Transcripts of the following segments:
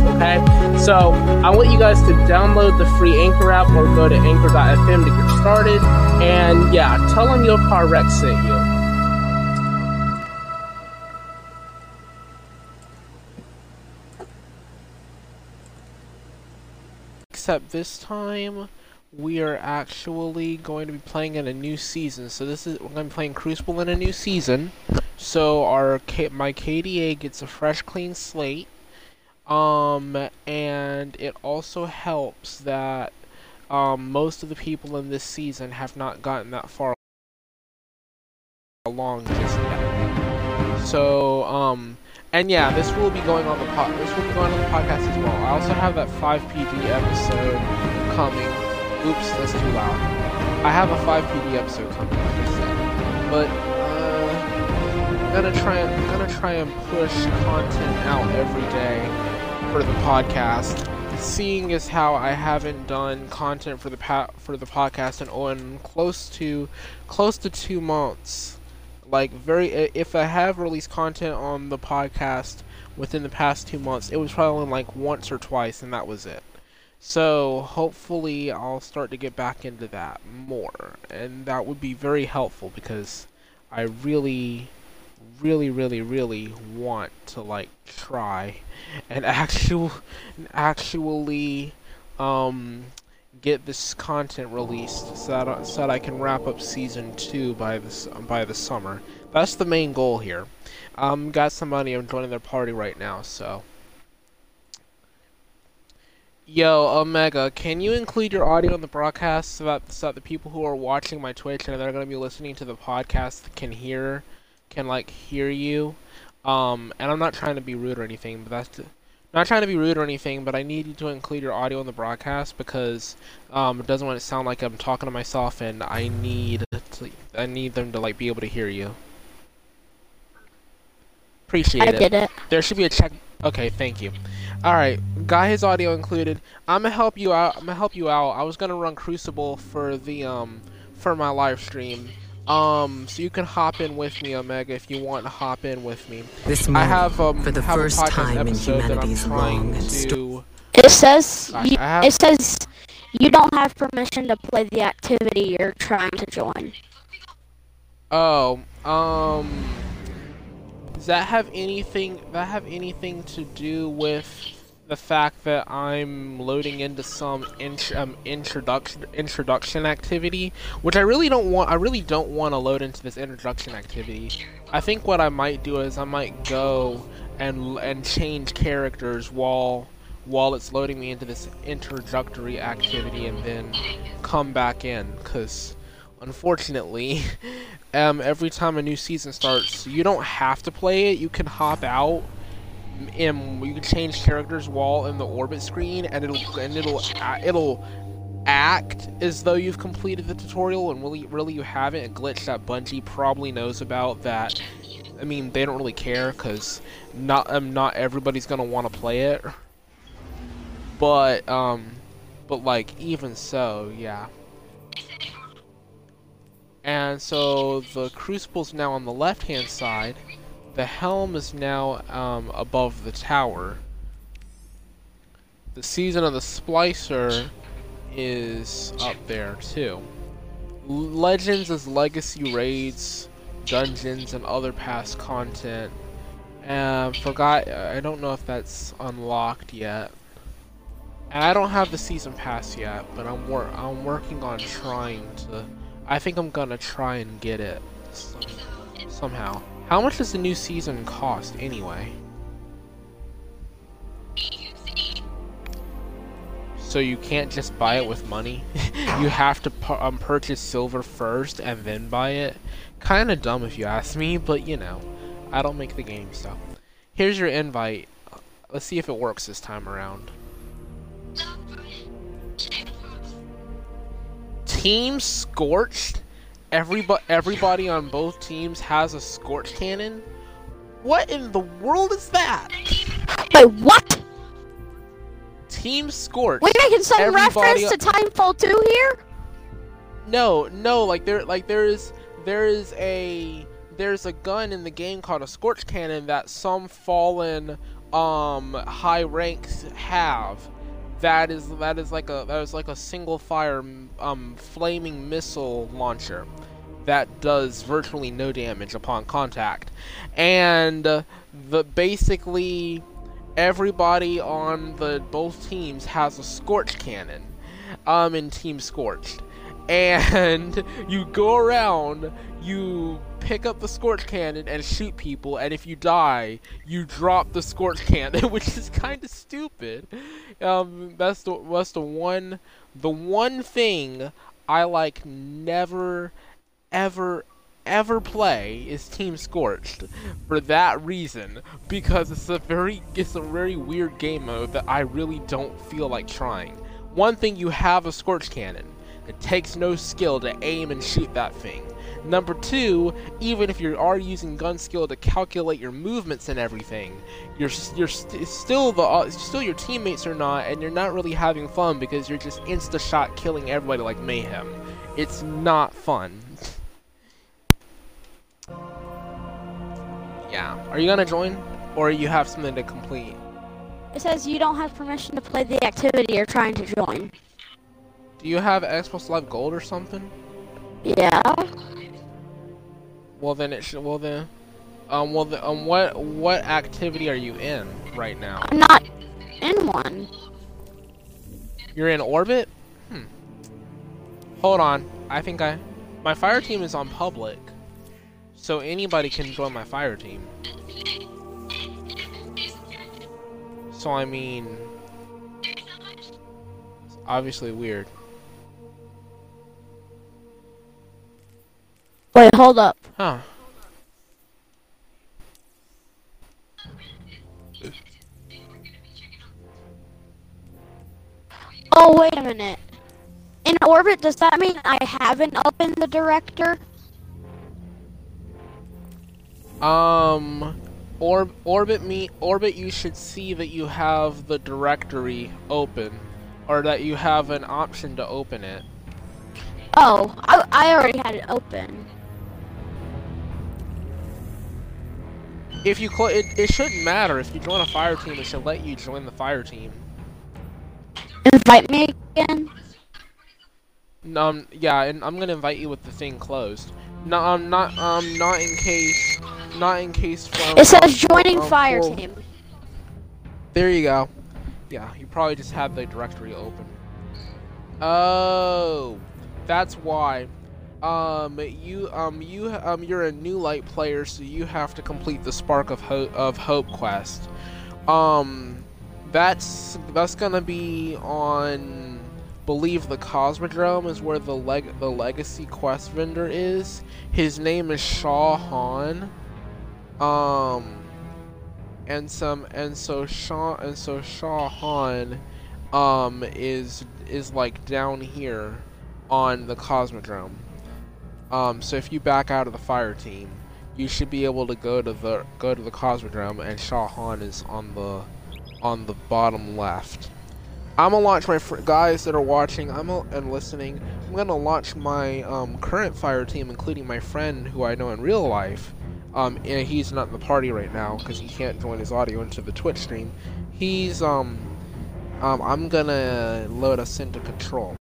okay? So, I want you guys to download the free Anchor app or go to anchor.fm to get started, and yeah, tell them your car wreck sent you. Except this time, we are actually going to be playing in a new season. So this is be playing Crucible in a new season. So our my KDA gets a fresh, clean slate. Um, and it also helps that um, most of the people in this season have not gotten that far along just yet. So, um, and yeah, this will be going on the pod. This will be going on the podcast as well. I also have that 5PD episode coming Oops, that's too loud. I have a 5PD episode coming, like I said. But, uh, I'm gonna try and, I'm gonna try and push content out every day for the podcast. Seeing as how I haven't done content for the pa- for the podcast in, in close to close to two months, like very if I have released content on the podcast within the past two months, it was probably like once or twice, and that was it. So hopefully I'll start to get back into that more. And that would be very helpful because I really really really really want to like try and actual actually um get this content released so that, uh, so that I can wrap up season 2 by this by the summer. That's the main goal here. Um got somebody I'm joining their party right now, so Yo, Omega, can you include your audio in the broadcast so that, so that the people who are watching my Twitch and they're going to be listening to the podcast can hear, can like hear you? Um, and I'm not trying to be rude or anything, but that's not trying to be rude or anything, but I need you to include your audio in the broadcast because um, it doesn't want to sound like I'm talking to myself, and I need to, I need them to like be able to hear you. Appreciate I it. I did it. There should be a check. Okay, thank you. Alright, got his audio included. I'm gonna help you out. I'm gonna help you out. I was gonna run Crucible for the um for my live stream. Um, so you can hop in with me, Omega, if you want to hop in with me. This morning, I have um for the have first time in humanity's long to. It says you, have, it says you don't have permission to play the activity you're trying to join. Oh, um. Does that have anything that have anything to do with the fact that I'm loading into some int um, introduction introduction activity, which I really don't want. I really don't want to load into this introduction activity. I think what I might do is I might go and and change characters while while it's loading me into this introductory activity, and then come back in. Cause unfortunately, um, every time a new season starts, you don't have to play it. You can hop out, you can change characters while in the orbit screen, and it'll and it'll it'll act as though you've completed the tutorial, and really really you haven't. A glitch that Bungie probably knows about that. I mean, they don't really care because not um, not everybody's gonna want to play it. But um, but like even so, yeah. And so the crucible's now on the left hand side. The helm is now um, above the tower. The season of the splicer is up there too. Legends is legacy raids, dungeons, and other past content. And forgot, I don't know if that's unlocked yet. And I don't have the season pass yet, but I'm wor I'm working on trying to I think I'm gonna try and get it some, somehow. How much does the new season cost anyway? So you can't just buy it with money? you have to um, purchase silver first and then buy it? Kinda dumb if you ask me, but you know. I don't make the game, so. Here's your invite. Let's see if it works this time around. Team Scorched? Everybody, everybody on both teams has a Scorch Cannon? What in the world is that? Wait, what? Team Scorch. We're making some everybody reference to Titanfall 2 here? No, no, like there like there is there is a there's a gun in the game called a Scorch Cannon that some fallen um high ranks have that is that is like a that is like a single fire um, flaming missile launcher that does virtually no damage upon contact, and uh, the basically everybody on the both teams has a scorch cannon, um, in Team Scorched, and you go around, you pick up the scorch cannon and shoot people, and if you die, you drop the scorch cannon, which is kind of stupid. Um, that's the that's the one the one thing I like never ever ever play is Team Scorched for that reason because it's a very it's a very weird game mode that I really don't feel like trying. One thing you have a Scorch Cannon. It takes no skill to aim and shoot that thing. Number two, even if you are using gun skill to calculate your movements and everything, you're you're st still the uh, still your teammates are not, and you're not really having fun because you're just insta shot killing everybody like mayhem. It's not fun. yeah, are you gonna join, or you have something to complete? It says you don't have permission to play the activity you're trying to join. Do you have Xbox Live Gold or something? Yeah. Well then it should. Well then, um. Well, the, um. What what activity are you in right now? I'm not in one. You're in orbit. Hmm. Hold on. I think I. My fire team is on public, so anybody can join my fire team. So I mean, it's obviously weird. Wait, hold up. Huh. Oh, wait a minute. In orbit, does that mean I haven't opened the director? Um, orb, orbit me, orbit. You should see that you have the directory open, or that you have an option to open it. Oh, I, I already had it open. If you it, it shouldn't matter. If you join a fire team, it should let you join the fire team. Invite me again? Um, yeah, and I'm gonna invite you with the thing closed. No, um, not, um, not in case, not in case from. It says joining um, fire team. There you go. Yeah, you probably just had the directory open. Oh, that's why um you um you um you're a new light player so you have to complete the spark of hope of hope quest um that's that's gonna be on believe the Cosmodrome is where the leg the legacy quest vendor is. His name is Shaw Han. Um and some and so Shaw and so Shaw Han um is is like down here on the Cosmodrome. Um so if you back out of the fire team, you should be able to go to the go to the Cosmodrome and Shaw Han is on the on the bottom left. I'm gonna launch my guys that are watching. I'm and listening. I'm gonna launch my um, current fire team, including my friend who I know in real life. Um, and he's not in the party right now because he can't join his audio into the Twitch stream. He's um, um, I'm gonna load us into control.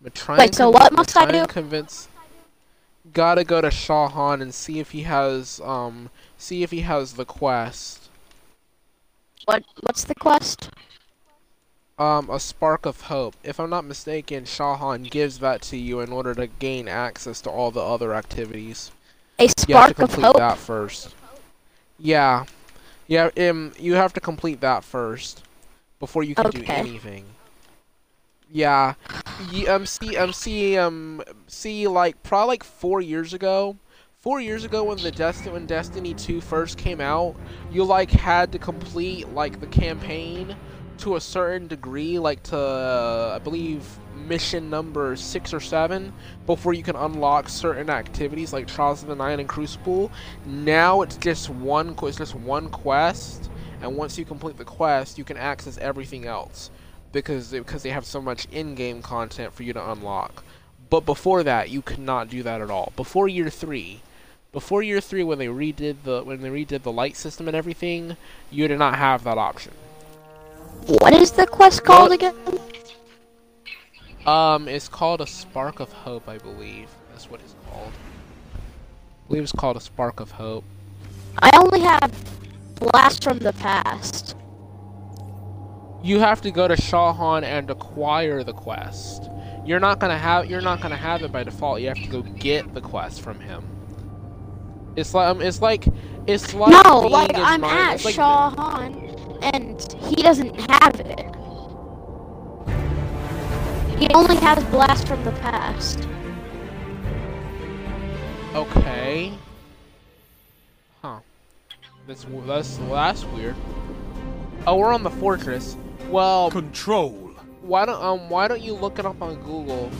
But try Wait, so what must I do? Convince. Gotta go to Shaw Han and see if he has um, see if he has the quest. What What's the quest? um, a spark of hope. If I'm not mistaken, Shaw Han gives that to you in order to gain access to all the other activities. A spark you have to complete of hope? that first. Yeah. Yeah, um, you have to complete that first before you can okay. do anything. Yeah. um, see, um, see, um, see, like, probably like four years ago, four years ago when the Destiny when Destiny 2 first came out, you like had to complete like the campaign to a certain degree, like to, uh, I believe, mission number 6 or 7, before you can unlock certain activities like Trials of the Nine and Crucible. Now it's just one, it's just one quest, and once you complete the quest, you can access everything else, because, because they have so much in-game content for you to unlock. But before that, you could not do that at all. Before year 3, before year 3 when they redid the when they redid the light system and everything, you did not have that option. What is the quest called again? Um, it's called a Spark of Hope, I believe. That's what it's called. I believe it's called a Spark of Hope. I only have Blast from the Past. You have to go to Shaw Han and acquire the quest. You're not gonna have you're not gonna have it by default. You have to go get the quest from him. It's like um, it's like it's like no, like I'm at like Shaw Han and he doesn't have it. He only has Blast from the Past. Okay. Huh. That's that's that's weird. Oh, we're on the fortress. Well, control. Why don't um why don't you look it up on Google?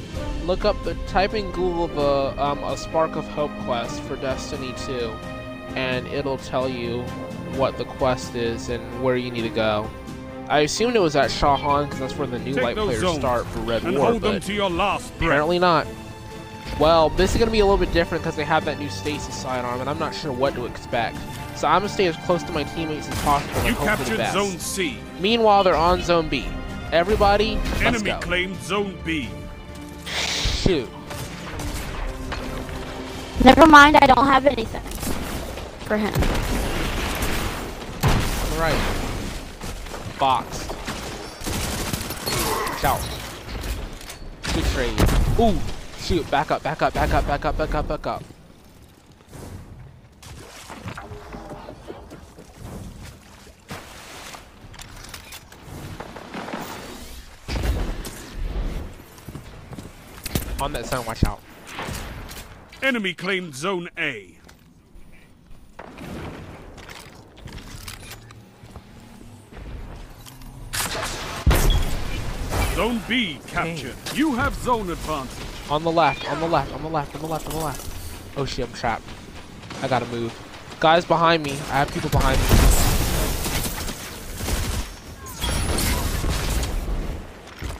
Look up the type in Google the um a Spark of Hope quest for Destiny 2, and it'll tell you what the quest is and where you need to go. I assumed it was at Shaw Han because that's where the new Take light players start for Red and War, hold but them to your last apparently not. Well, this is going to be a little bit different because they have that new stasis sidearm, and I'm not sure what to expect. So I'm going to stay as close to my teammates as possible you captured the best. Zone C. Meanwhile, they're on Zone B. Everybody, Enemy go. claimed Zone B. Shoot. Never mind, I don't have anything for him right. Box. Shout. Good trade. Ooh! Shoot, back up, back up, back up, back up, back up, back up. On that sound, watch out. Enemy claimed Zone A. Zone B captured. Dang. You have zone advantage. On the left, on the left, on the left, on the left, on the left. Oh shit, I'm trapped. I gotta move. Guys behind me. I have people behind me.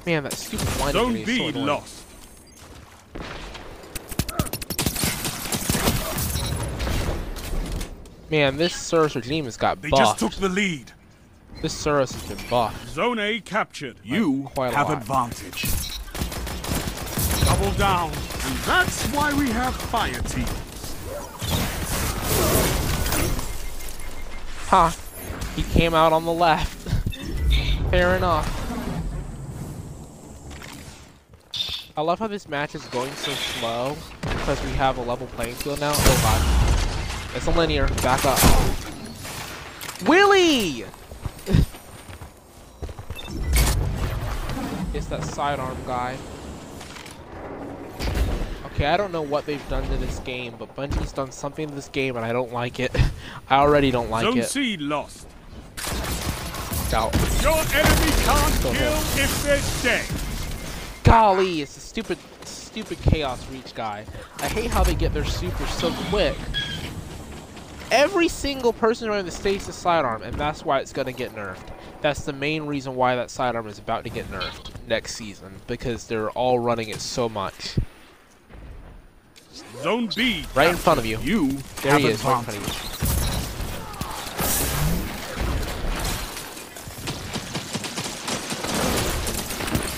Man, that stupid Zone B so lost. Man, this Cerus regime has got They just took the lead. This Cerus has been buffed. Zone A captured. You have advantage. Double down. And that's why we have fire teams. Ha! Huh. He came out on the left. Fair enough. I love how this match is going so slow because we have a level playing field now. Oh god. It's a linear. Back up. Willie! It's that sidearm guy. Okay, I don't know what they've done to this game, but Bungie's done something to this game and I don't like it. I already don't like Zone it. C lost. Out. Your enemy can't Go kill ahead. if they're dead. Golly, it's a stupid, stupid Chaos Reach guy. I hate how they get their super so quick. Every single person around the stasis sidearm, and that's why it's gonna get nerfed. That's the main reason why that sidearm is about to get nerfed next season, because they're all running it so much. Zone B. Right in front of you. You there he is, right in front of you.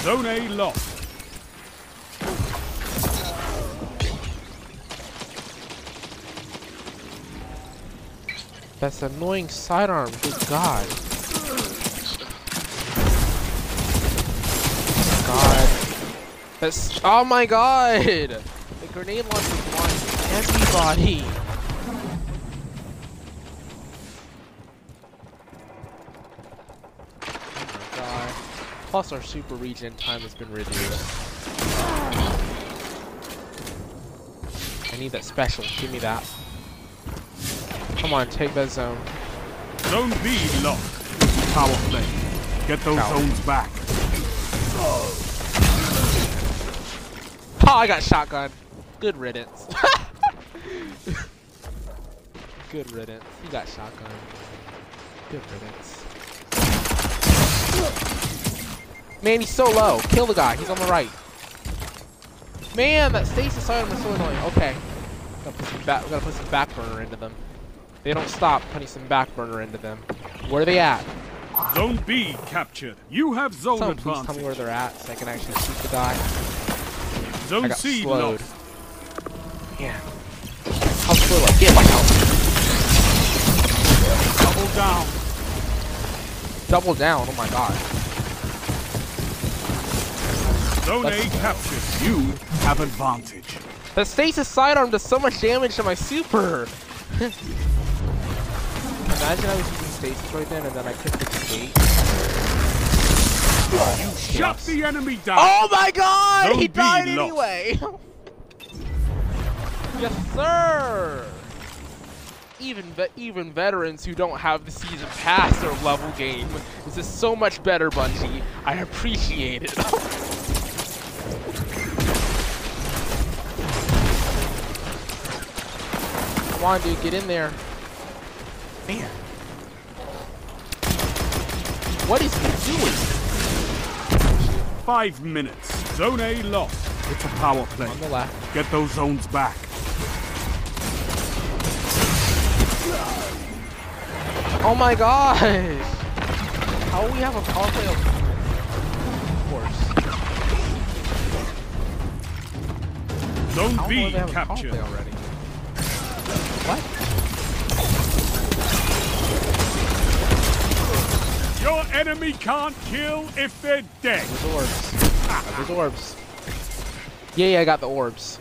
Zone A lost. That's annoying sidearm, good god. God. That's oh my god! The grenade launcher blinds everybody! Oh my god. Plus our super regen time has been reduced. I need that special, give me that. Come on, take that zone. Zone B locked. Power play. Get those Power. zones back. Oh, I got shotgun. Good riddance. Good riddance. You got shotgun. Good riddance. Man, he's so low. Kill the guy. He's on the right. Man, that stasis item is so annoying. Okay. Gotta put some back, gotta put some back burner into them. They don't stop putting some back burner into them. Where are they at? Zone B captured. You have zone Someone advantage. please tell me where they're at so I can actually shoot the guy. Zone I got C slowed. lost. Yeah. How slow do I get myself? Double down. Double down, oh my god. Zone That's A captured. You have advantage. The stasis sidearm does so much damage to my super. Imagine I was using stasis right then and then I couldn't escape. You shut the enemy down. Oh my god! Zone he died lost. anyway! yes, sir! Even ve even veterans who don't have the season pass or level game. This is so much better, Bungie. I appreciate it. Come on, dude, get in there. Man. What is he doing? Five minutes. Zone A lost. It's a power play. On the left. Get those zones back. Oh my gosh! How we have a power play of course? Zone B do they have captured. Your enemy can't kill if they're dead. There's orbs. Ah, there's orbs. Yeah, yeah, I got the orbs.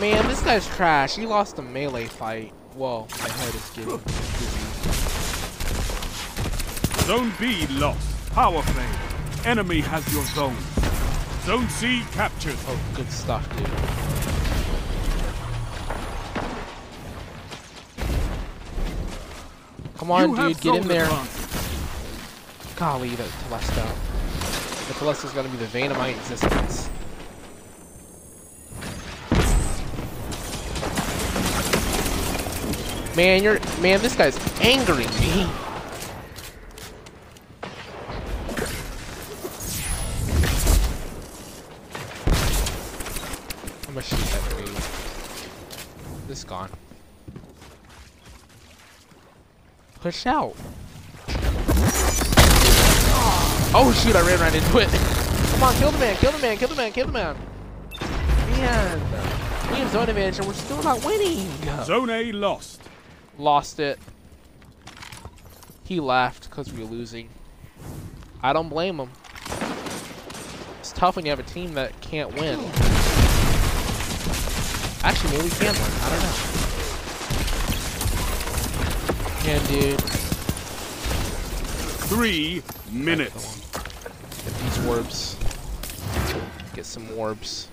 Man, this guy's trash. He lost a melee fight. Whoa, my head is getting dizzy. Zone B lost. Power play. Enemy has your zone. Zone C captured. Oh, good stuff, dude. Come on, You dude, get in there. Golly, that Telesto. The Telesto's gonna be the vein of my existence. Man, you're man, this guy's angering me. Push out. Oh shoot, I ran right into it. Come on, kill the man, kill the man, kill the man, kill the man. Man, we have zone advantage and we're still not winning. Zone A lost. Lost it. He laughed because we were losing. I don't blame him. It's tough when you have a team that can't win. Actually, maybe we can win. I don't know. Man, dude. Three minutes. Get these warps. Get some warps.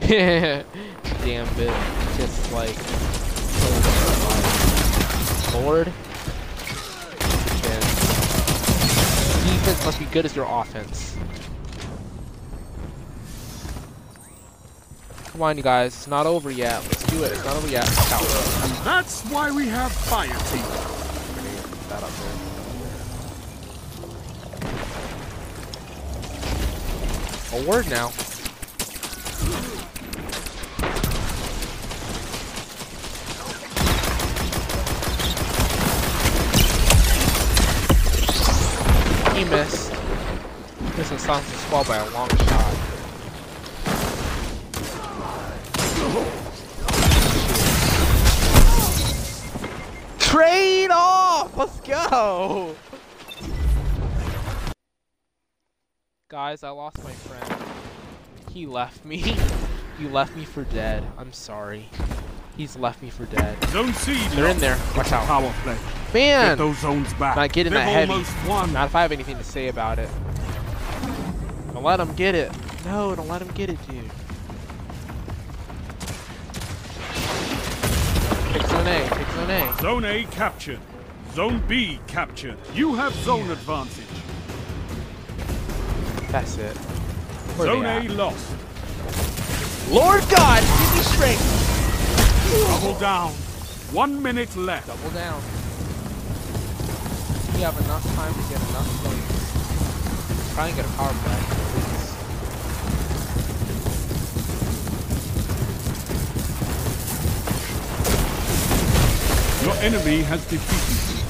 Damn bit. Just like Lord. And defense must be good as your offense. Come on, you guys. It's not over yet. Let's do it. It's not over yet. And that's why we have fire team. That up there. A word now. He missed. This Missing Sansa's squall by a long shot. Trade off! Let's go! Guys, I lost my friend. He left me. he left me for dead. I'm sorry. He's left me for dead. Zone C. They're in there. Watch out. Power play. Man! Get those zones back. Not getting They've that heavy. Won. Not if I have anything to say about it. Don't let him get it. No, don't let him get it, dude. Take zone A. Take zone A. Zone A captured. Zone B captured. You have zone advantage. That's it. Where zone A lost. Lord God, give me strength. Double down. One minute left. Double down. We have enough time to get enough points. Try and get a power play, please. Your enemy has defeated you.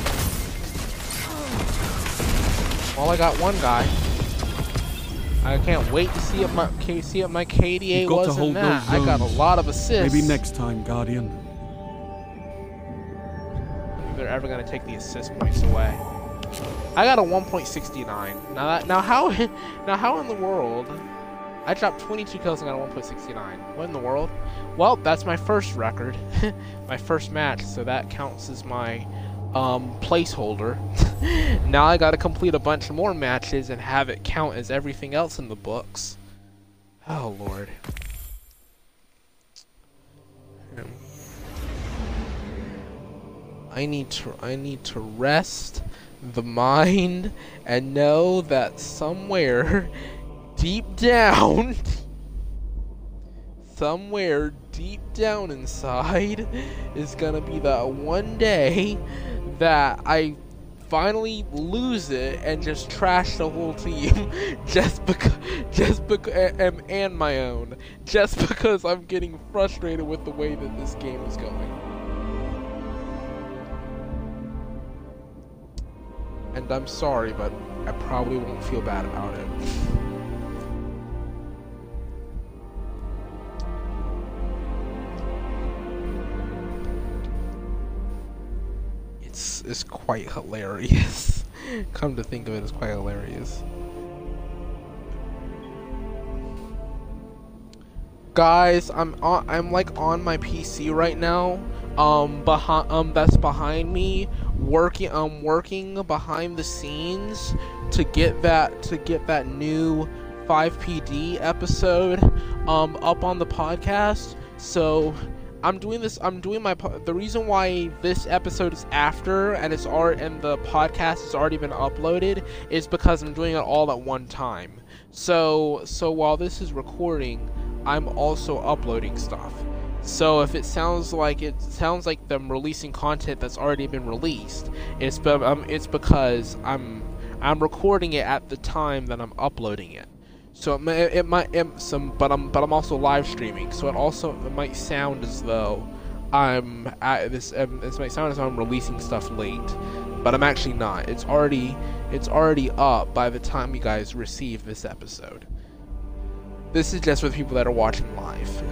Well, I got one guy. I can't wait to see what my see what my KDA to was in hold that. I got a lot of assists. Maybe next time, Guardian. If they're ever gonna take the assist points away. I got a 1.69. Now that now how now how in the world? I dropped 22 kills and got a 1.69. What in the world? Well, that's my first record, my first match, so that counts as my um, placeholder. now I got to complete a bunch more matches and have it count as everything else in the books. Oh lord. I need to I need to rest the mind and know that somewhere deep down somewhere deep down inside is gonna be that one day that I finally lose it and just trash the whole team just because just because and, my own just because I'm getting frustrated with the way that this game is going. And I'm sorry, but I probably won't feel bad about it. It's it's quite hilarious. Come to think of it, it's quite hilarious. Guys, I'm on, I'm like on my PC right now. Um, behind um that's behind me, working um working behind the scenes to get that to get that new 5PD episode um up on the podcast. So I'm doing this. I'm doing my. The reason why this episode is after and it's art and the podcast has already been uploaded is because I'm doing it all at one time. So so while this is recording, I'm also uploading stuff. So if it sounds like it sounds like them releasing content that's already been released, it's be, um, it's because I'm I'm recording it at the time that I'm uploading it. So it, might, it might it, some, but I'm but I'm also live streaming, so it also it might sound as though I'm at this. Um, this might sound as though I'm releasing stuff late, but I'm actually not. It's already it's already up by the time you guys receive this episode. This is just for the people that are watching live.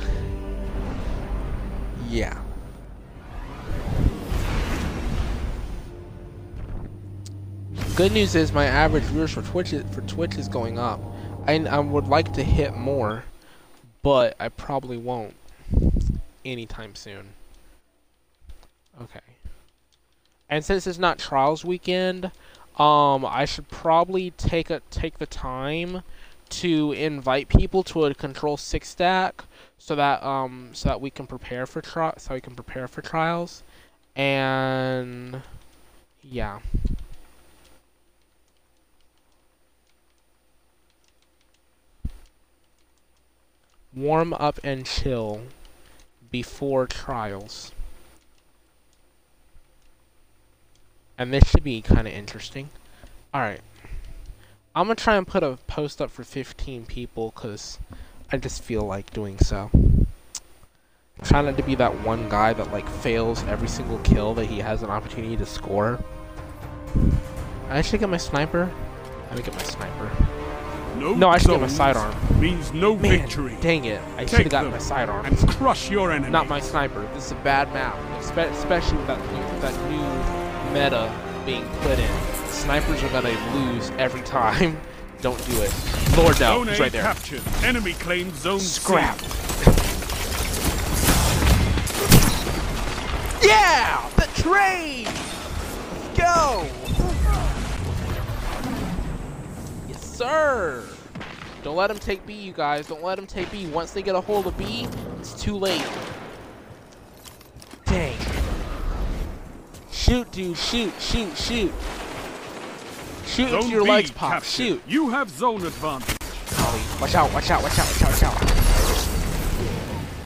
yeah. Good news is my average viewers for Twitch is, for Twitch is going up. I, I would like to hit more, but I probably won't anytime soon. Okay. And since it's not trials weekend, um, I should probably take a take the time to invite people to a control six stack so that um so that we can prepare for tri so we can prepare for trials and yeah warm up and chill before trials and this should be kind of interesting alright I'm gonna try and put a post up for 15 people because I just feel like doing so. Trying not to be that one guy that like fails every single kill that he has an opportunity to score. I should get my sniper. Let me get my sniper. No, no I should get my sidearm. Means no Man, victory. Dang it! I should have gotten my sidearm. And crush your enemy. Not my sniper. This is a bad map, especially with that with that new meta being put in. Snipers are gonna lose every time. Don't do it. Lord no, zone he's right there. Captured. Enemy claimed zone Scrap. Yeah! The train! Go! Sir! Don't let them take B, you guys. Don't let them take B. Once they get a hold of B, it's too late. Dang. Shoot, dude. Shoot, shoot, shoot. Shoot zone your B legs pop. Captured. Shoot. You have zone advantage. Watch out, watch out, watch out, watch out, watch out.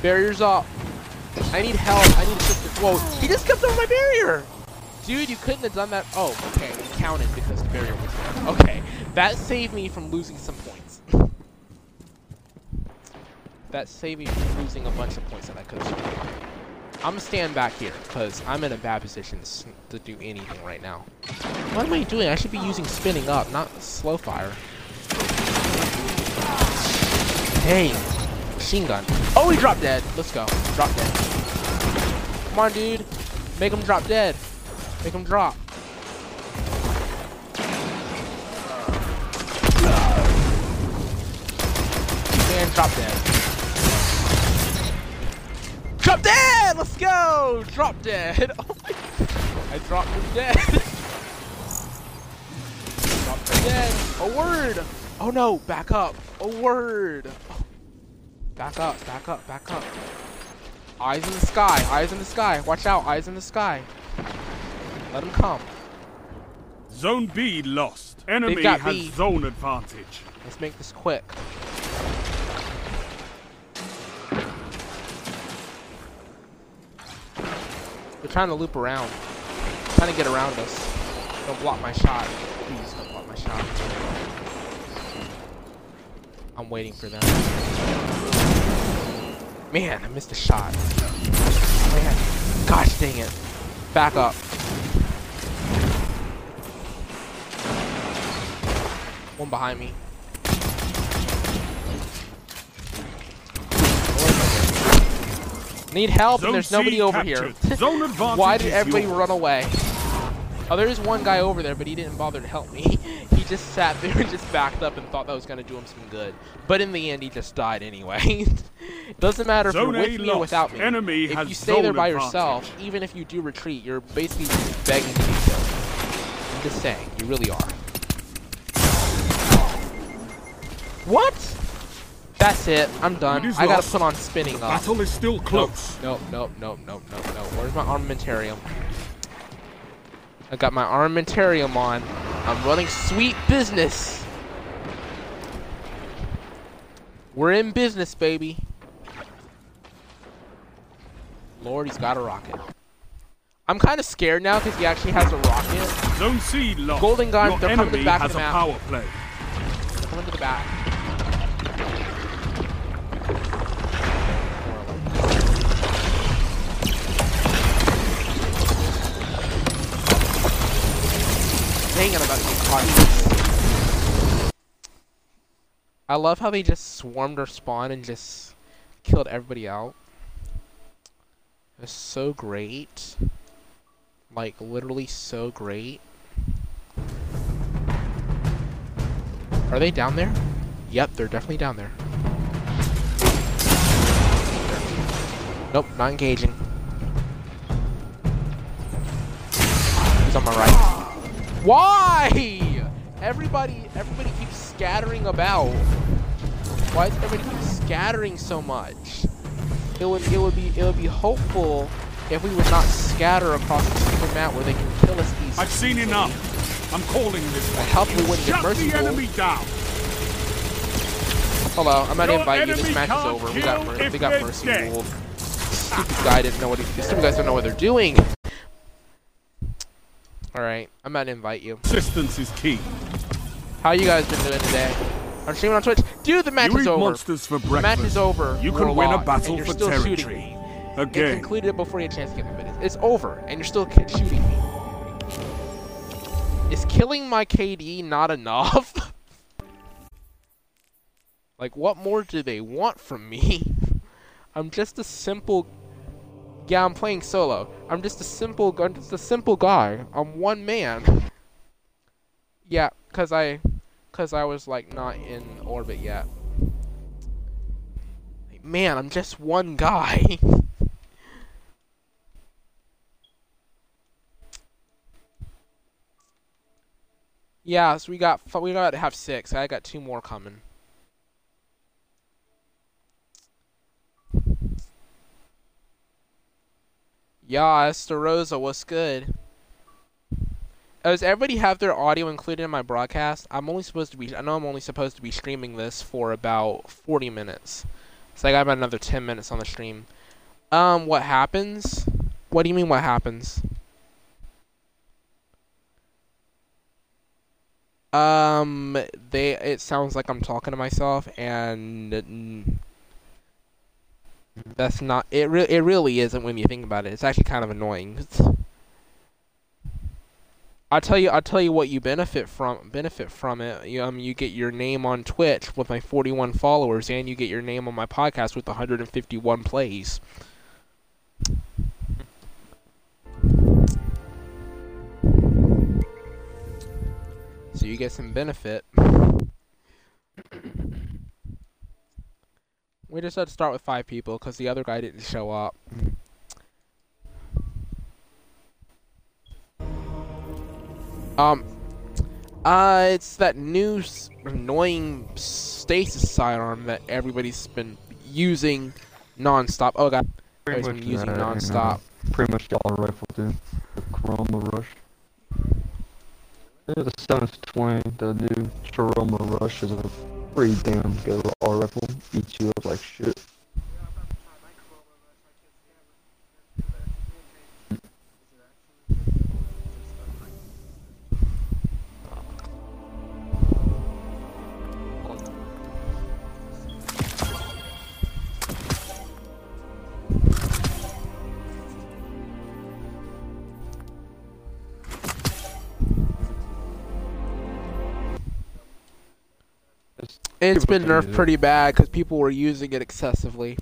Barriers up. I need help. I need assistance. Whoa, he just stepped over my barrier. Dude, you couldn't have done that. Oh, okay. It counted because the barrier was there. Okay. That saved me from losing some points. that saved me from losing a bunch of points that I could have I'm gonna stand back here because I'm in a bad position to do anything right now. What am I doing? I should be using spinning up, not slow fire. Hey, machine gun. Oh, he dropped dead. Let's go. Drop dead. Come on, dude. Make him drop dead. Make him drop. Drop dead. Drop dead! Let's go! Drop dead! Oh my I dropped him dead. dropped him dead. A word! Oh no, back up. A word. Back up, back up, back up. Eyes in the sky, eyes in the sky. Watch out, eyes in the sky. Let him come. Zone B lost. Enemy has B. zone advantage. Let's make this quick. They're trying to loop around. Trying to get around us. Don't block my shot. Please don't block my shot. I'm waiting for them. Man, I missed a shot. Man, gosh dang it. Back up. One behind me. Need help Zone and there's nobody C over captured. here. Why did everybody run away? Oh, there is one guy over there, but he didn't bother to help me. he just sat there and just backed up and thought that was going to do him some good. But in the end, he just died anyway. doesn't matter Zone if you're with A me or without me. Enemy if you stay there by advantage. yourself, even if you do retreat, you're basically just begging to be killed. I'm just saying, you really are. What? That's it. I'm done. I gotta lost. put on spinning the. Battle is still close. Nope, nope, nope, nope, nope, nope. Where's my armamentarium? I got my armamentarium on. I'm running sweet business. We're in business, baby. Lord, he's got a rocket. I'm kind of scared now because he actually has a rocket. Zone C lost. Golden Gun, Your they're coming to the back of the map. Power play. They're coming to the back. Dang it, I'm about to get caught. I love how they just swarmed our spawn and just killed everybody out. It's so great. Like, literally so great. Are they down there? Yep, they're definitely down there. Nope, not engaging. He's on my right. Why? Everybody, everybody keeps scattering about. Why does everybody keep scattering so much? It would, it would be, it would be hopeful if we would not scatter across the stupid map where they can kill us easily. I've seen enough. I'm calling this one. Help me wouldn't get merciful. the enemy down. Hello, I'm not inviting you. This match is over. We got, kill mer- if we got mercy ruled. Stupid guy didn't know what he. Stupid guys don't know what they're doing. All right, I'm not invite you. Assistance is key. How you guys been doing today? I'm streaming on Twitch. Dude, the match you is eat over. monsters for The breakfast. match is over. You can win a battle for still shooting territory. me. It Again. concluded before you had a chance to get the minutes. It's over, and you're still shooting me. Is killing my KD not enough? like, what more do they want from me? I'm just a simple. Yeah, I'm playing solo. I'm just a simple. I'm just a simple guy. I'm one man. Yeah, cause I, cause I was like not in orbit yet. Man, I'm just one guy. yeah, so we got we got to have six. I got two more coming. Yeah, Esther Rosa, what's good? Does everybody have their audio included in my broadcast? I'm only supposed to be. I know I'm only supposed to be streaming this for about 40 minutes. So I got about another 10 minutes on the stream. Um, what happens? What do you mean what happens? Um, they it sounds like I'm talking to myself and that's not it re- it really isn't when you think about it. It's actually kind of annoying. I'll tell you I'll tell you what you benefit from benefit from it. You, um you get your name on Twitch with my 41 followers and you get your name on my podcast with 151 plays. So you get some benefit. We just had to start with five people because the other guy didn't show up. Um, uh, it's that new annoying stasis sidearm that everybody's been using nonstop. Oh god, Pretty everybody's been using that, you know, nonstop. Pretty much all rifle do. The Chroma Rush. Yeah, the 720, the new Chroma Rush is a pretty damn good all rifle. Eats you up like shit. It's, It's been nerfed pretty bad because people were using it excessively.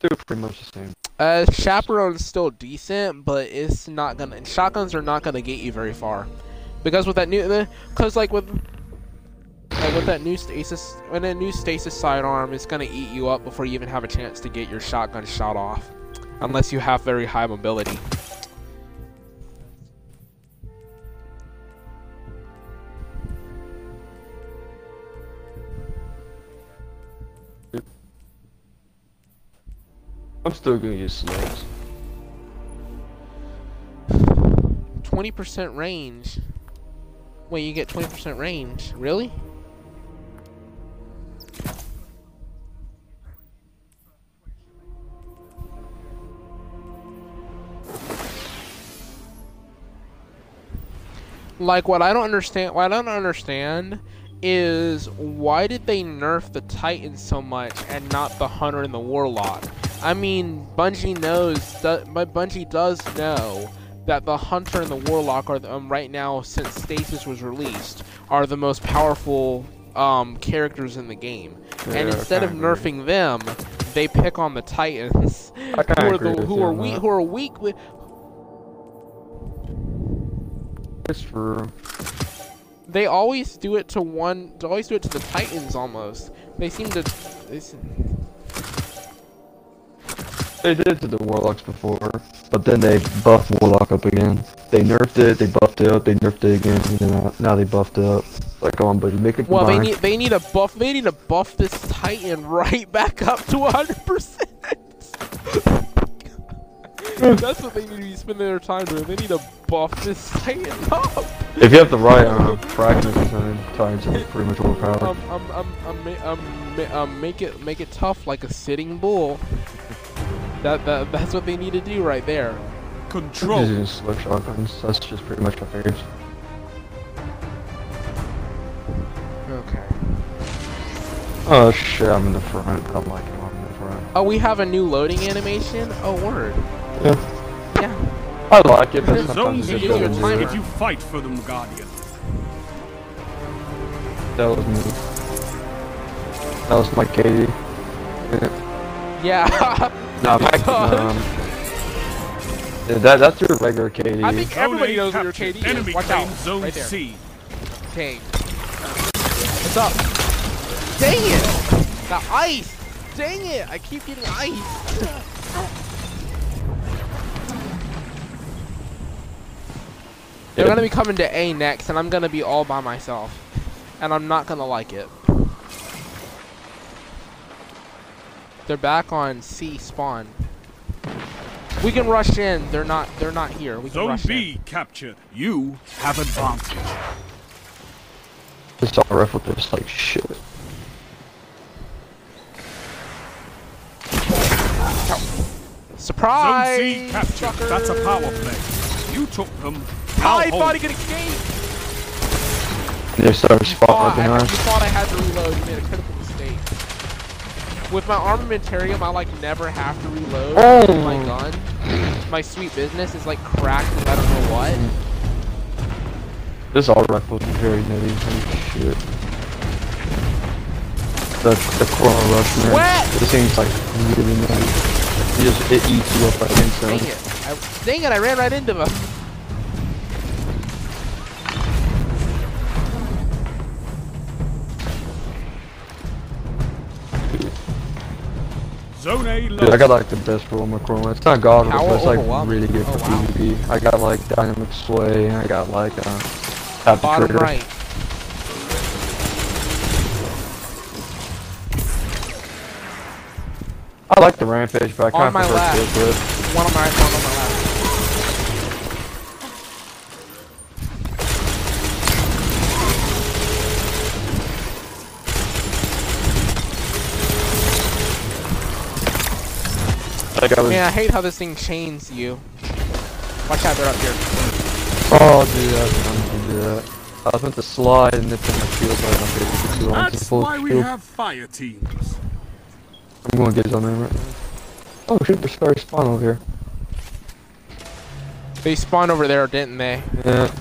they're pretty much the same. Uh, chaperone's still decent, but it's not gonna. Shotguns are not gonna get you very far, because with that new, because like with, like with that new stasis, when a new stasis sidearm is gonna eat you up before you even have a chance to get your shotgun shot off, unless you have very high mobility. I'm still gonna use snipes. Twenty percent range. Wait, you get twenty percent range? Really? Like what I don't understand, what I don't understand is why did they nerf the Titan so much and not the Hunter and the Warlock? I mean, Bungie knows, do, but Bungie does know that the Hunter and the Warlock are the, um, right now, since Stasis was released, are the most powerful um, characters in the game. and instead of kinda agree. nerfing them, they pick on the Titans, who are the who are weak, who are weak with. It's for. They always do it to one. They always do it to the Titans almost. They seem to. They seem, They did to the Warlocks before, but then they buffed Warlock up again. They nerfed it, they buffed it up, they nerfed it again, and now, now they buffed it up. Like, come on, buddy, make it well, they need they need a buff. They need to buff this Titan right back up to 100. percent That's what they need to be spending their time doing. They need to buff this Titan up. If you have the right uh, fragments and times, it's pretty much overpowered. Um, um, um, um, um, um, make it make it tough like a sitting bull. That that that's what they need to do right there. Control. Using slip shotguns, that's just pretty much my figures. Okay. Oh shit, I'm in the front. I'm like, I'm in the front. Oh, we have a new loading animation. Oh, word. Yeah. Yeah. I like it, but Zone sometimes it C just your doesn't timer. do If you fight for them, Guardian. That was me. That was my KD. Yeah. No, my, um, yeah, that, that's your regular KD. I think everybody knows where your. KD Enemy is. Watch out. Zone right there. C. Okay. What's up? Dang it! The ice! Dang it! I keep getting ice. They're gonna be coming to A next, and I'm gonna be all by myself, and I'm not gonna like it. They're back on C spawn. We can rush in. They're not. They're not here. We can Zone rush in. B captured. You have advantage. This all rifle just like shit. Surprise! Zone C captured. suckers! That's a power play. You took them. Now he hold thought he could escape. There's our You spot thought, right I, you thought I had to reload. You made a critical mistake. With my armamentarium, I like never have to reload Oh. my gun. My sweet business is like cracked I don't know what. This all rifle is very nutty. Holy shit. The the Chroma Rush man. Sweat! This thing's like really nutty. It just it eats you up right Dang instantly. it! I, dang it! I ran right into them. Zone A Dude, I got like the best roll Macron. It's not god, but it's like really good for Oh, wow. PvP. I got like dynamic sway. I got like uh, tap the Bottom trigger. right. I like the rampage, but I kind of prefer left. kill. One on my right. One on my left. Like I was, Man, I hate how this thing chains you. Watch out! They're up here. oh dude, I was trying to do that. I was meant to slide and nip in my shield, but I'm not able to do it. That's Full why we shield. have fire teams. I'm going to get on there right now. Oh shit, there's fire spawn over here. They spawned over there, didn't they? Yeah.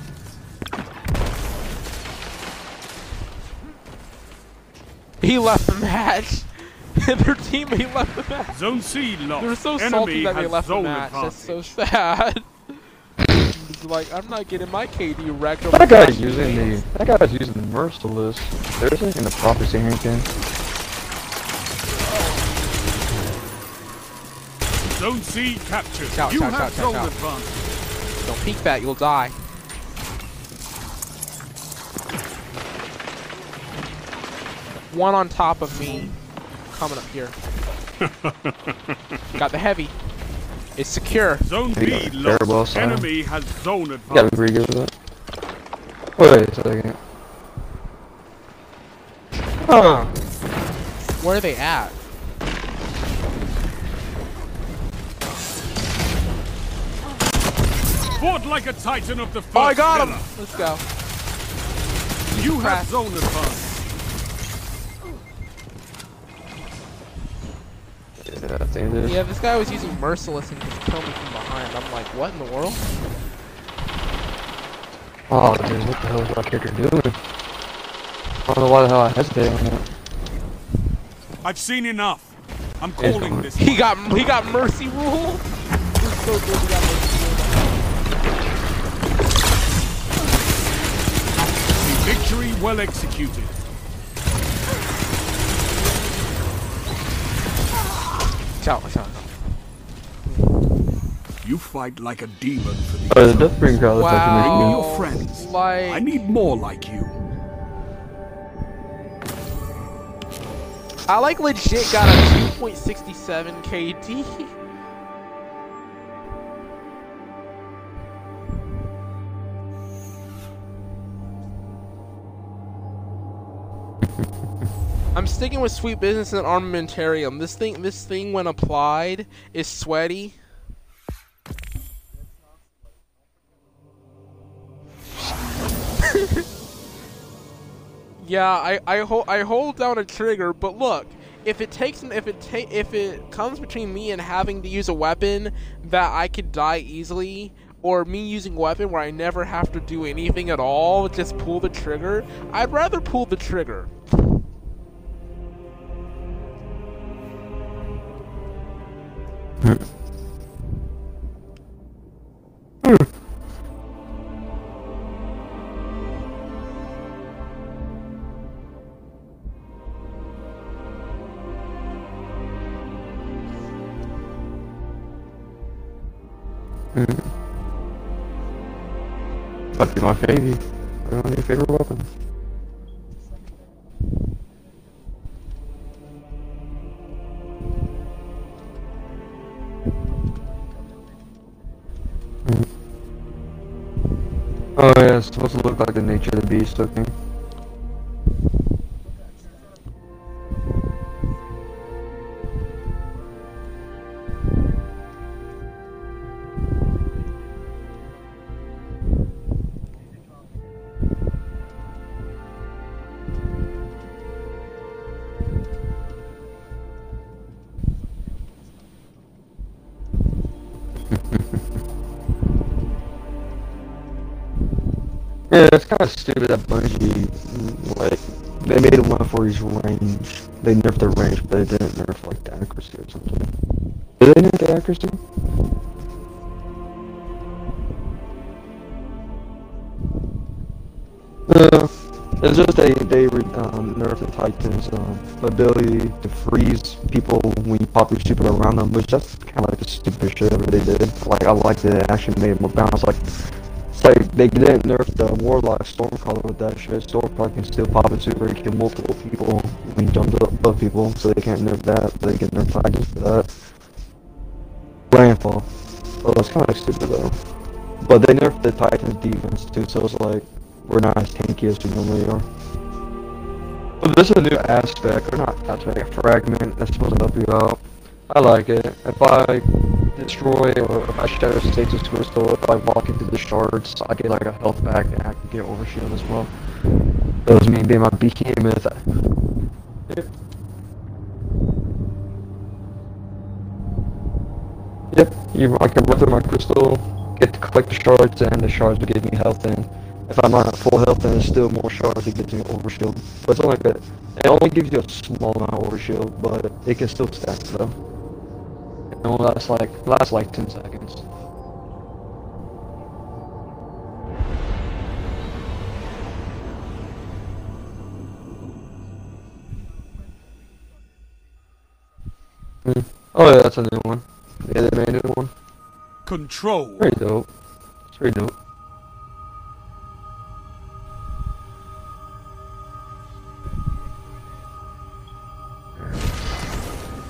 He left the match. Their teammate left the match. Zone C lost. They're so Enemy salty that they left the zone match. That's so sad. He's like, I'm not getting my KD wrecked. That guy's using the that guy's using the merciless. There's like in the prophecy anything. Zone C captured. Shout, you shout, have shout, shout, zone shout. advantage. Don't peek that, you'll die. One on top of me, coming up here. Got the heavy. It's secure. Zone B got a lost. sign. Enemy has zone You gotta advantage. agree with that. Wait a second. Huh. Where are they at? Fought like a titan of the first Oh, I got him! Let's go. You Crap. have zone advantage. Yeah, I think it is. Yeah, this guy was using Merciless and just killed me from behind. I'm like, what in the world? Oh, dude, what the hell is my character doing? I don't know why the hell I hesitated on that. I've seen enough. I'm calling this. He got he got mercy rule. He's so good. He got mercy rule. well executed. Ciao, ciao. You fight like a demon for the Oh, the Deathbringer guy like Bring me Wow. your friends. Like- I need more like you. I like legit got a 2.67 KD. sticking with sweet business and armamentarium. This thing, this thing, when applied, is sweaty. Yeah, I I hold I hold down a trigger, but look, if it takes if it ta- if it comes between me and having to use a weapon that I could die easily, or me using a weapon where I never have to do anything at all, just pull the trigger, I'd rather pull the trigger. That'd be my favorite. One of your favorite weapons. Supposed to look like the nature of the beast looking. Stupid that Bungie, like, they made one for his range. They nerfed the range, but they didn't nerf, like, the accuracy or something. Did they nerf the accuracy? No, it's just they, they um, nerfed the Titan's um, ability to freeze people when you pop your super around them, which that's kind of like the stupid shit ever they did. Like, I like that it actually made more it's like they didn't nerf the Warlock Stormcaller with that shit. Stormcaller can still pop a super and kill multiple people when he jumps up above people, so they can't nerf that, they can nerf Titans for that. Landfall. Oh, it's kind of stupid though. But they nerfed the Titans defense too, so it's like, we're not as tanky as we normally are. But this is a new aspect, or not aspect, a fragment that's supposed to help you out. I like it. If I destroy or if I shatter stasis crystal, if I walk into the shards, I get like a health back and I can get overshield as well. That was me being my behemoth. Yep. Yep, you, I can run through my crystal, get to collect the shards, and the shards will give me health, and if I'm not at full health, then there's still more shards, it gives me overshield. But it's only like a, it only gives you a small amount of overshield, but it can still stack though. Only lasts like, lasts like 10 seconds. Hmm. Oh yeah, that's a new one. Yeah, they made a new one. Control. Very dope. It's very dope.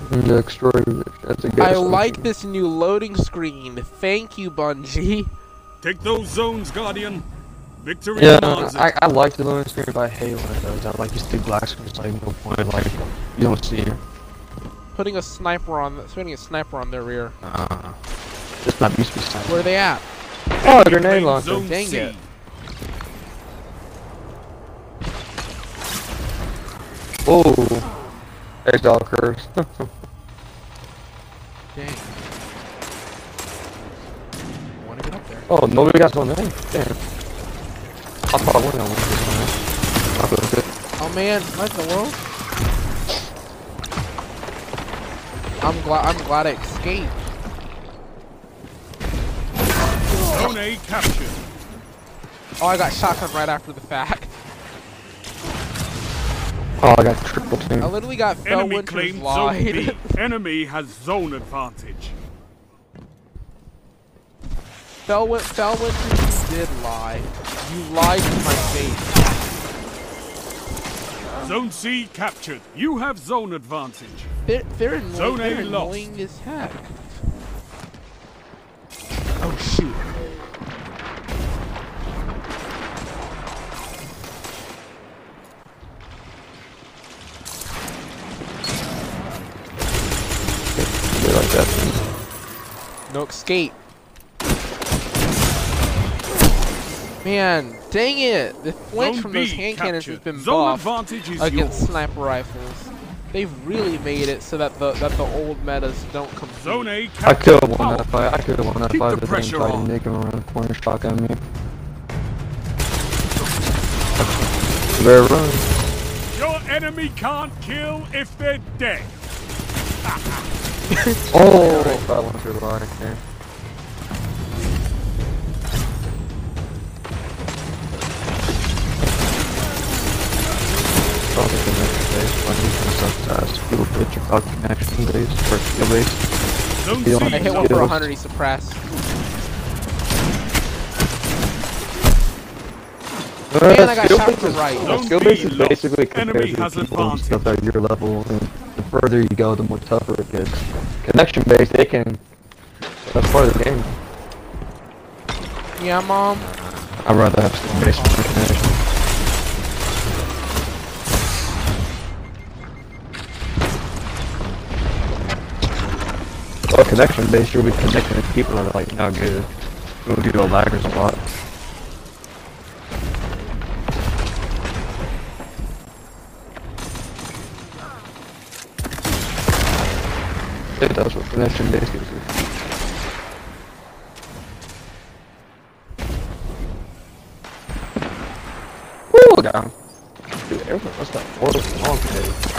The extraordinary, that's a good I assumption. like this new loading screen. Thank you, Bungie. Take those zones, Guardian. Victory Yeah. I, I like the loading screen, but I hate when it does that. Like, these big black screens, like, no point, like, you don't see it. Putting a sniper on, putting a sniper on their rear. Uh, it's not used to be Where are they at? Oh, a grenade launcher. Dang C. it. Oh, exile curse. Dang. I want to get up there. oh, nobody got zone A. Damn. I thought one on one this time. I'll go with it. Oh man, what in the world? I'm glad. I'm glad I escaped. Zone A captured. Oh, I got shotgun right after the fact. Oh, I got triple team. I literally got Enemy Felwinter's claimed zone. B. Enemy has zone advantage. Felwin Felwinter, you did lie. You lied to my face. Zone C captured. You have zone advantage. They're, they're, annoying, Zone A they're lost. annoying as heck. Oh shoot. They like that. No escape. Man, dang it! The flinch Zone from those B hand cannons has been Zone buffed advantage is against yours. sniper rifles. They've really made it so that the that the old metas don't come. Zone A I captured. could have won that fight. I could have won that Keep fight the if they didn't pressure try to on. nick him around the corner shotgun me. Better run. Your enemy can't kill if they're dead. Oh, that went through the line there. Probably connection base. Why do you think such as people put your cloud connection base or skill base? Zone You C don't I hit one Skills. for 100, he suppressed. Man, I got shot base from is- right. a Skill base is basically compared to has people and advantage. stuff at your level, and the further you go, the more tougher it gets. Connection base, they can. That's part of the game. Yeah, mom. I'd rather have skill base than connection. Well, connection base, you'll be connecting with people that are like not good. It'll give you a laggers a does what connection base gives you. Woo, got him. Dude, everyone must have four long today.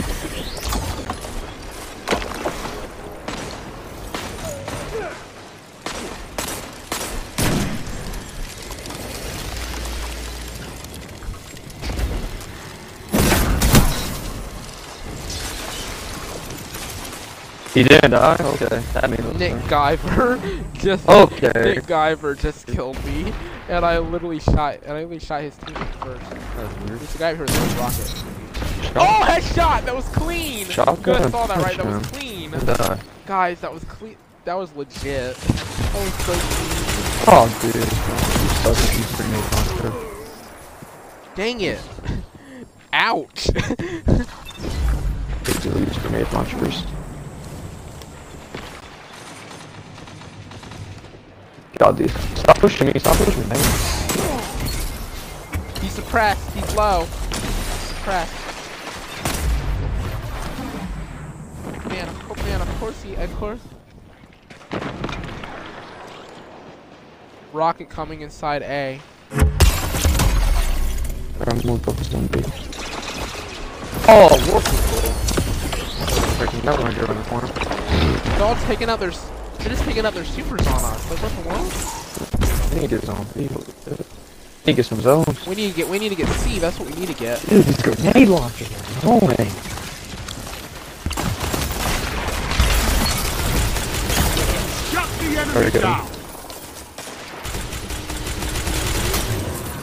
He didn't die? Okay, that made Nick. Guyver just Okay. Nick Guyver just killed me, and I literally shot and I literally shot his team first. It's the guy who was a rocket. Shot- Oh, headshot! That was clean. Shotgun You saw that right? That was clean. die. Guys, that was clean. That was legit. That was so clean. Oh, dude. You suck if you grenade launcher. Dang it! Ouch! They do use grenade launchers. God, dude. Stop pushing me. Stop pushing me, man. He's suppressed. He's low. Suppressed. Man, of course, man, of course he, of course. Rocket coming inside A. I'm more focused on B. Oh, warp. Freaking that one around the corner. They're all taking out their, they're just taking out their supers on us. Like what the world? I need to get zone B. Need to get some zones. We need to get, we need to get C. That's what we need to get. Dude, these grenade launcher are annoying. Shut the Very enemy good. down.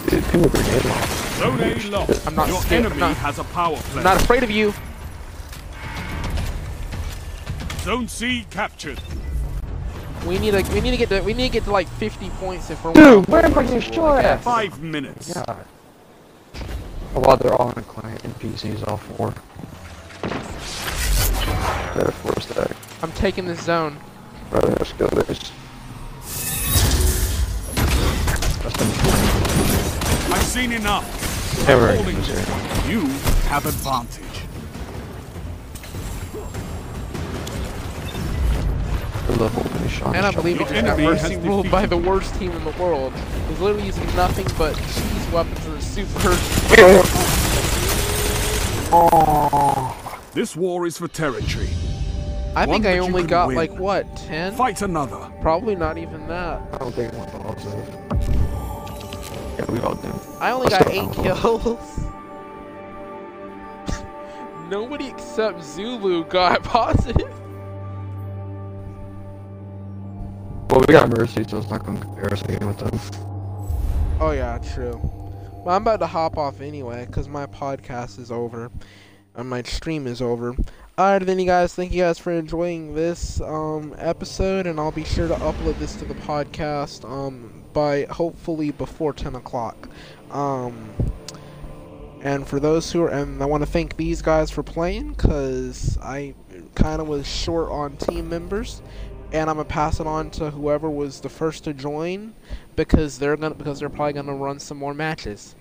Dude, people grenade launchers. Zone A lost. I'm not Your scared. Enemy not- has a power play. I'm not afraid of you. Zone C captured. We need to, we need to get to, we need to get to like 50 points if we're. Dude, where am I getting shot at? Five minutes. God. Oh, wow, they're all on a client NPCs, all four. They're four stack. I'm taking this zone. Rather have skill base. That's been I've seen enough. never Holding easy. You have advantage. Good level finish on And I believe we Your just got mercy ruled by the worst team in the world. He's literally using nothing but cheese weapons and super. This war is for territory. I One think I only got win. like what, 10? Fight another. Probably not even that. I don't think one balls Yeah, we all do. I only Let's got 8 kills. nobody except Zulu got positive. Well, we got Mercy, so it's not going to compare us again with them. Oh yeah, true. Well, I'm about to hop off anyway, because my podcast is over. And my stream is over. Alright then you guys, thank you guys for enjoying this um, episode, and I'll be sure to upload this to the podcast um, by hopefully before 10 o'clock. Um, and for those who are, and I want to thank these guys for playing, because I kind of was short on team members and I'm gonna pass it on to whoever was the first to join because they're gonna because they're probably gonna run some more matches.